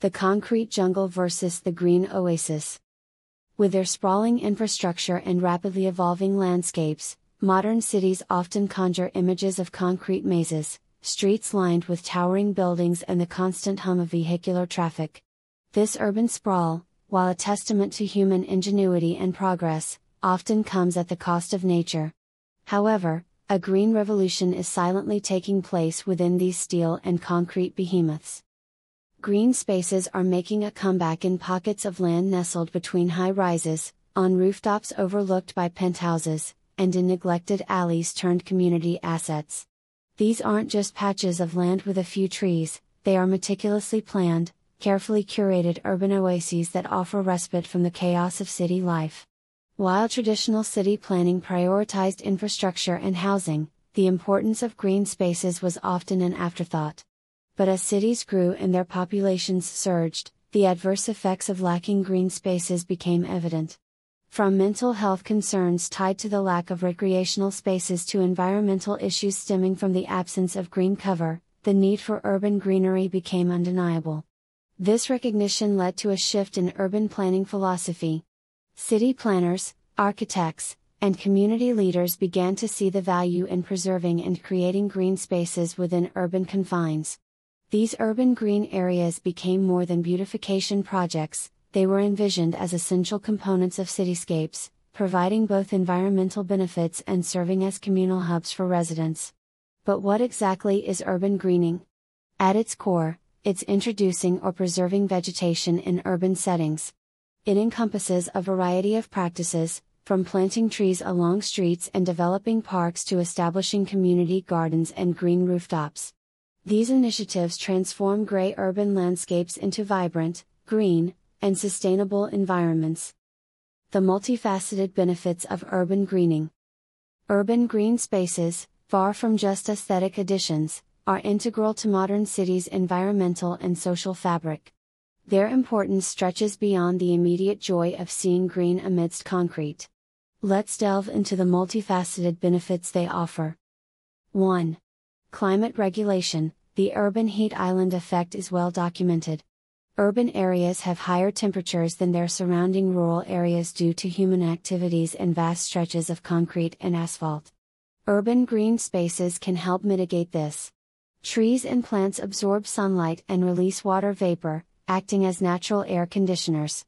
The concrete jungle versus the green oasis. With their sprawling infrastructure and rapidly evolving landscapes, modern cities often conjure images of concrete mazes, streets lined with towering buildings and the constant hum of vehicular traffic. This urban sprawl, while a testament to human ingenuity and progress, often comes at the cost of nature. However, a green revolution is silently taking place within these steel and concrete behemoths. Green spaces are making a comeback in pockets of land nestled between high rises, on rooftops overlooked by penthouses, and in neglected alleys turned community assets. These aren't just patches of land with a few trees, they are meticulously planned, carefully curated urban oases that offer respite from the chaos of city life. While traditional city planning prioritized infrastructure and housing, the importance of green spaces was often an afterthought. But as cities grew and their populations surged, the adverse effects of lacking green spaces became evident. From mental health concerns tied to the lack of recreational spaces to environmental issues stemming from the absence of green cover, the need for urban greenery became undeniable. This recognition led to a shift in urban planning philosophy. City planners, architects, and community leaders began to see the value in preserving and creating green spaces within urban confines. These urban green areas became more than beautification projects, they were envisioned as essential components of cityscapes, providing both environmental benefits and serving as communal hubs for residents. But what exactly is urban greening? At its core, it's introducing or preserving vegetation in urban settings. It encompasses a variety of practices, from planting trees along streets and developing parks to establishing community gardens and green rooftops. These initiatives transform gray urban landscapes into vibrant, green, and sustainable environments. The multifaceted benefits of urban greening. Urban green spaces, far from just aesthetic additions, are integral to modern cities' environmental and social fabric. Their importance stretches beyond the immediate joy of seeing green amidst concrete. Let's delve into the multifaceted benefits they offer. 1. Climate regulation The urban heat island effect is well documented. Urban areas have higher temperatures than their surrounding rural areas due to human activities and vast stretches of concrete and asphalt. Urban green spaces can help mitigate this. Trees and plants absorb sunlight and release water vapor, acting as natural air conditioners.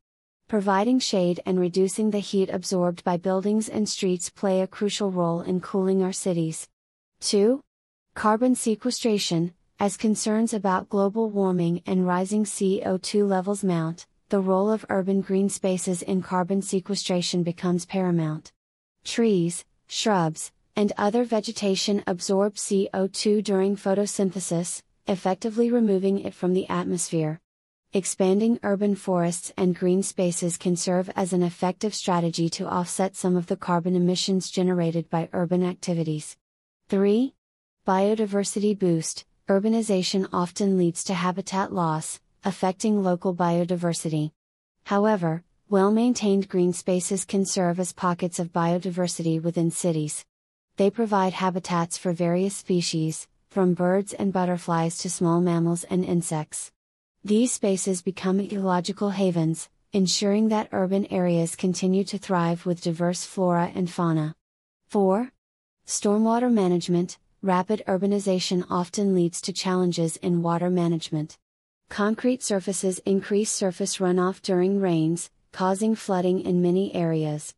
Providing shade and reducing the heat absorbed by buildings and streets play a crucial role in cooling our cities. 2. Carbon sequestration As concerns about global warming and rising CO2 levels mount, the role of urban green spaces in carbon sequestration becomes paramount. Trees, shrubs, and other vegetation absorb CO2 during photosynthesis, effectively removing it from the atmosphere. Expanding urban forests and green spaces can serve as an effective strategy to offset some of the carbon emissions generated by urban activities. 3. Biodiversity boost Urbanization often leads to habitat loss, affecting local biodiversity. However, well maintained green spaces can serve as pockets of biodiversity within cities. They provide habitats for various species, from birds and butterflies to small mammals and insects. These spaces become ecological havens, ensuring that urban areas continue to thrive with diverse flora and fauna. 4. Stormwater management Rapid urbanization often leads to challenges in water management. Concrete surfaces increase surface runoff during rains, causing flooding in many areas.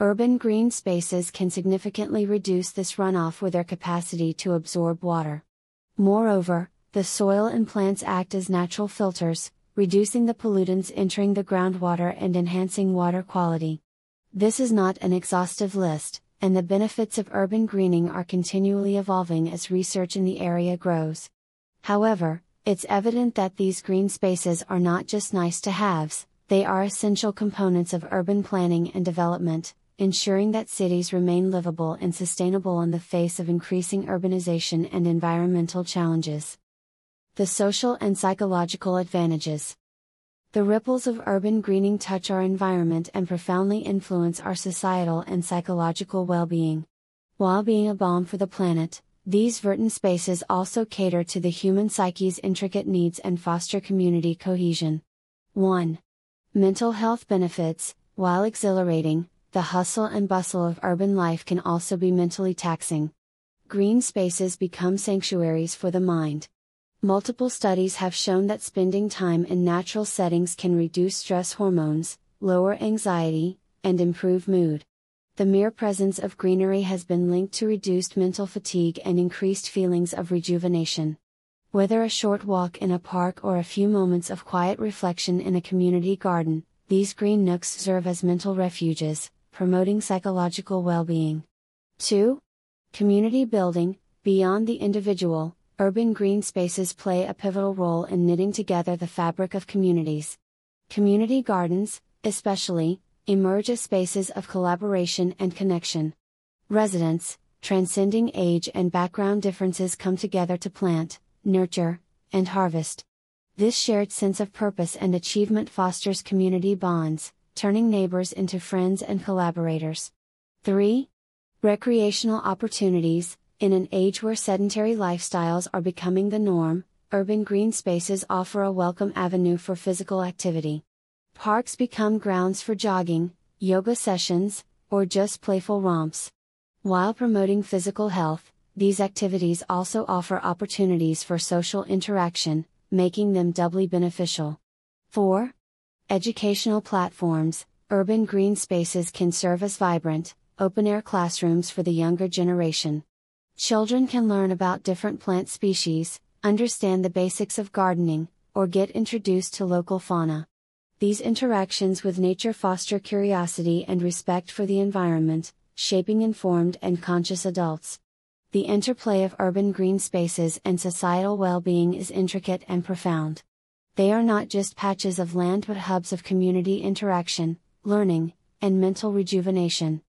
Urban green spaces can significantly reduce this runoff with their capacity to absorb water. Moreover, the soil and plants act as natural filters, reducing the pollutants entering the groundwater and enhancing water quality. This is not an exhaustive list, and the benefits of urban greening are continually evolving as research in the area grows. However, it's evident that these green spaces are not just nice to haves, they are essential components of urban planning and development, ensuring that cities remain livable and sustainable in the face of increasing urbanization and environmental challenges. The social and psychological advantages. The ripples of urban greening touch our environment and profoundly influence our societal and psychological well being. While being a balm for the planet, These verdant spaces also cater to the human psyche's intricate needs and foster community cohesion. 1. Mental health benefits While exhilarating, the hustle and bustle of urban life can also be mentally taxing. Green spaces become sanctuaries for the mind. Multiple studies have shown that spending time in natural settings can reduce stress hormones, lower anxiety, and improve mood. The mere presence of greenery has been linked to reduced mental fatigue and increased feelings of rejuvenation. Whether a short walk in a park or a few moments of quiet reflection in a community garden, these green nooks serve as mental refuges, promoting psychological well being. 2. Community building Beyond the individual, urban green spaces play a pivotal role in knitting together the fabric of communities. Community gardens, especially, emerge as spaces of collaboration and connection. Residents, transcending age and background differences, come together to plant, nurture, and harvest. This shared sense of purpose and achievement fosters community bonds, turning neighbors into friends and collaborators. 3. Recreational opportunities In an age where sedentary lifestyles are becoming the norm, urban green spaces offer a welcome avenue for physical activity. Parks become grounds for jogging, yoga sessions, or just playful romps. While promoting physical health, these activities also offer opportunities for social interaction, making them doubly beneficial. 4. Educational platforms Urban green spaces can serve as vibrant, open air classrooms for the younger generation. Children can learn about different plant species, understand the basics of gardening, or get introduced to local fauna. These interactions with nature foster curiosity and respect for the environment, shaping informed and conscious adults. The interplay of urban green spaces and societal well being is intricate and profound. They are not just patches of land but hubs of community interaction, learning, and mental rejuvenation.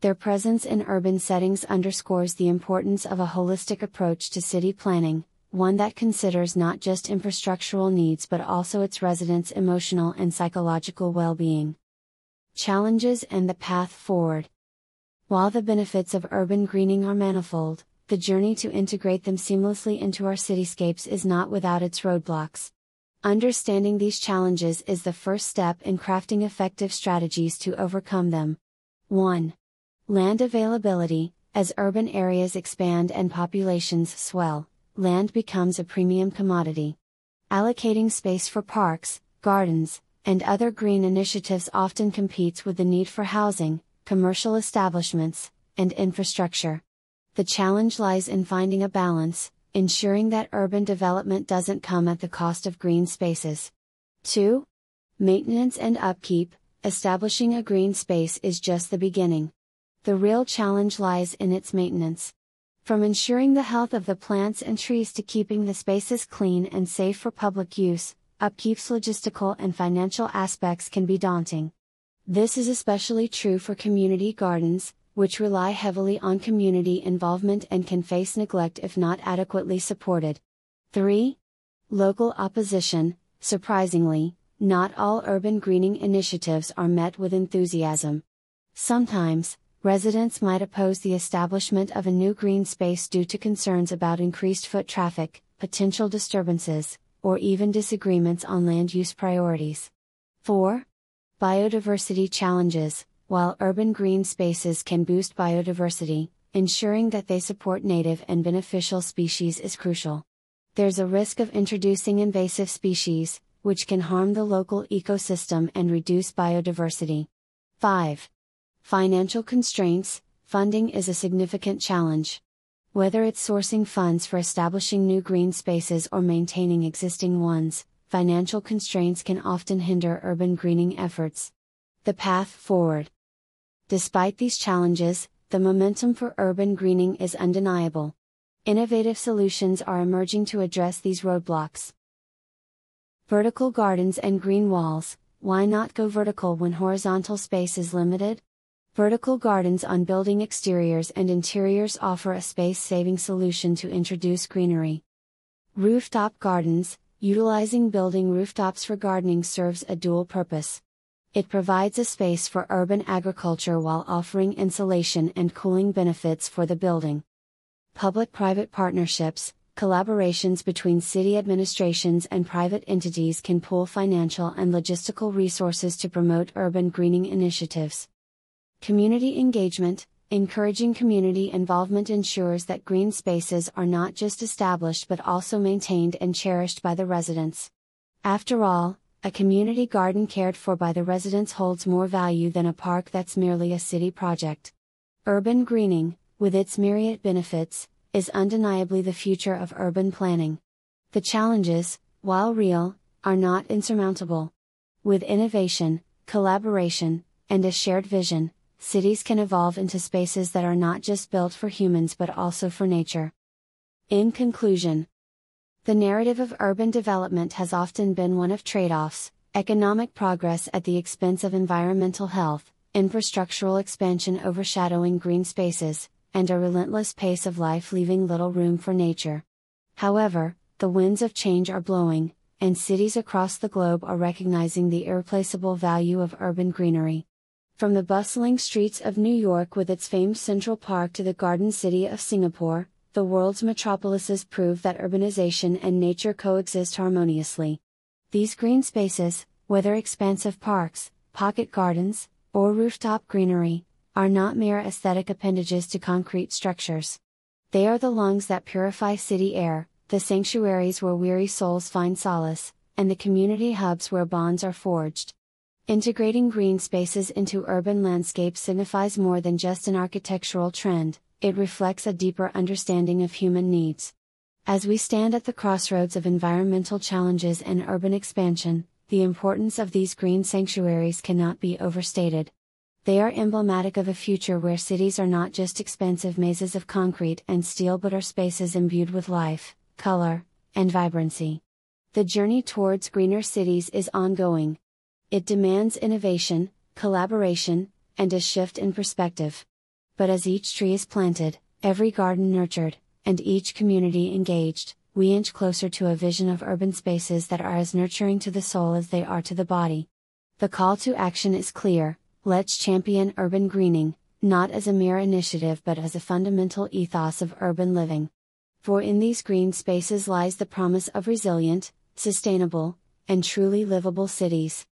Their presence in urban settings underscores the importance of a holistic approach to city planning, one that considers not just infrastructural needs but also its residents' emotional and psychological well being. Challenges and the path forward. While the benefits of urban greening are manifold, the journey to integrate them seamlessly into our cityscapes is not without its roadblocks. Understanding these challenges is the first step in crafting effective strategies to overcome them. 1. Land availability As urban areas expand and populations swell, land becomes a premium commodity. Allocating space for parks, gardens, and other green initiatives often competes with the need for housing, commercial establishments, and infrastructure. The challenge lies in finding a balance, ensuring that urban development doesn't come at the cost of green spaces. 2. Maintenance and upkeep Establishing a green space is just the beginning. The real challenge lies in its maintenance. From ensuring the health of the plants and trees to keeping the spaces clean and safe for public use, upkeep's logistical and financial aspects can be daunting. This is especially true for community gardens, which rely heavily on community involvement and can face neglect if not adequately supported. 3. Local opposition Surprisingly, not all urban greening initiatives are met with enthusiasm. Sometimes, residents might oppose the establishment of a new green space due to concerns about increased foot traffic, potential disturbances, or even disagreements on land use priorities. 4. Biodiversity challenges while urban green spaces can boost biodiversity, ensuring that they support native and beneficial species is crucial. There's a risk of introducing invasive species, which can harm the local ecosystem and reduce biodiversity. 5. Financial constraints Funding is a significant challenge. Whether it's sourcing funds for establishing new green spaces or maintaining existing ones, financial constraints can often hinder urban greening efforts. The path forward. Despite these challenges, the momentum for urban greening is undeniable. Innovative solutions are emerging to address these roadblocks. Vertical gardens and green walls why not go vertical when horizontal space is limited? Vertical gardens on building exteriors and interiors offer a space saving solution to introduce greenery. Rooftop gardens, utilizing building rooftops for gardening serves a dual purpose. It provides a space for urban agriculture while offering insulation and cooling benefits for the building. public private partnerships, collaborations between city administrations and private entities can pool financial and logistical resources to promote urban greening initiatives. Community engagement, encouraging community involvement ensures that green spaces are not just established but also maintained and cherished by the residents. After all, a community garden cared for by the residents holds more value than a park that's merely a city project. Urban greening, with its myriad benefits, is undeniably the future of urban planning. The challenges, while real, are not insurmountable. With innovation, collaboration, and a shared vision, cities can evolve into spaces that are not just built for humans but also for nature. In conclusion, the narrative of urban development has often been one of trade offs, economic progress at the expense of environmental health, infrastructural expansion overshadowing green spaces, and a relentless pace of life leaving little room for nature. However, the winds of change are blowing, and cities across the globe are recognizing the irreplaceable value of urban greenery. From the bustling streets of New York with its famed Central Park to the Garden City of Singapore, the world's metropolises prove that urbanization and nature coexist harmoniously. These green spaces, whether expansive parks, pocket gardens, or rooftop greenery, are not mere aesthetic appendages to concrete structures. They are the lungs that purify city air, the sanctuaries where weary souls find solace, and the community hubs where bonds are forged. Integrating green spaces into urban landscapes signifies more than just an architectural trend, it reflects a deeper understanding of human needs. As we stand at the crossroads of environmental challenges and urban expansion, the importance of these green sanctuaries cannot be overstated. They are emblematic of a future where cities are not just expensive mazes of concrete and steel but are spaces imbued with life, color, and vibrancy. The journey towards greener cities is ongoing, it demands innovation, collaboration, and a shift in perspective. But as each tree is planted, every garden nurtured, and each community engaged, we inch closer to a vision of urban spaces that are as nurturing to the soul as they are to the body. The call to action is clear let's champion urban greening, not as a mere initiative but as a fundamental ethos of urban living. For in these green spaces lies the promise of resilient, sustainable, and truly livable cities.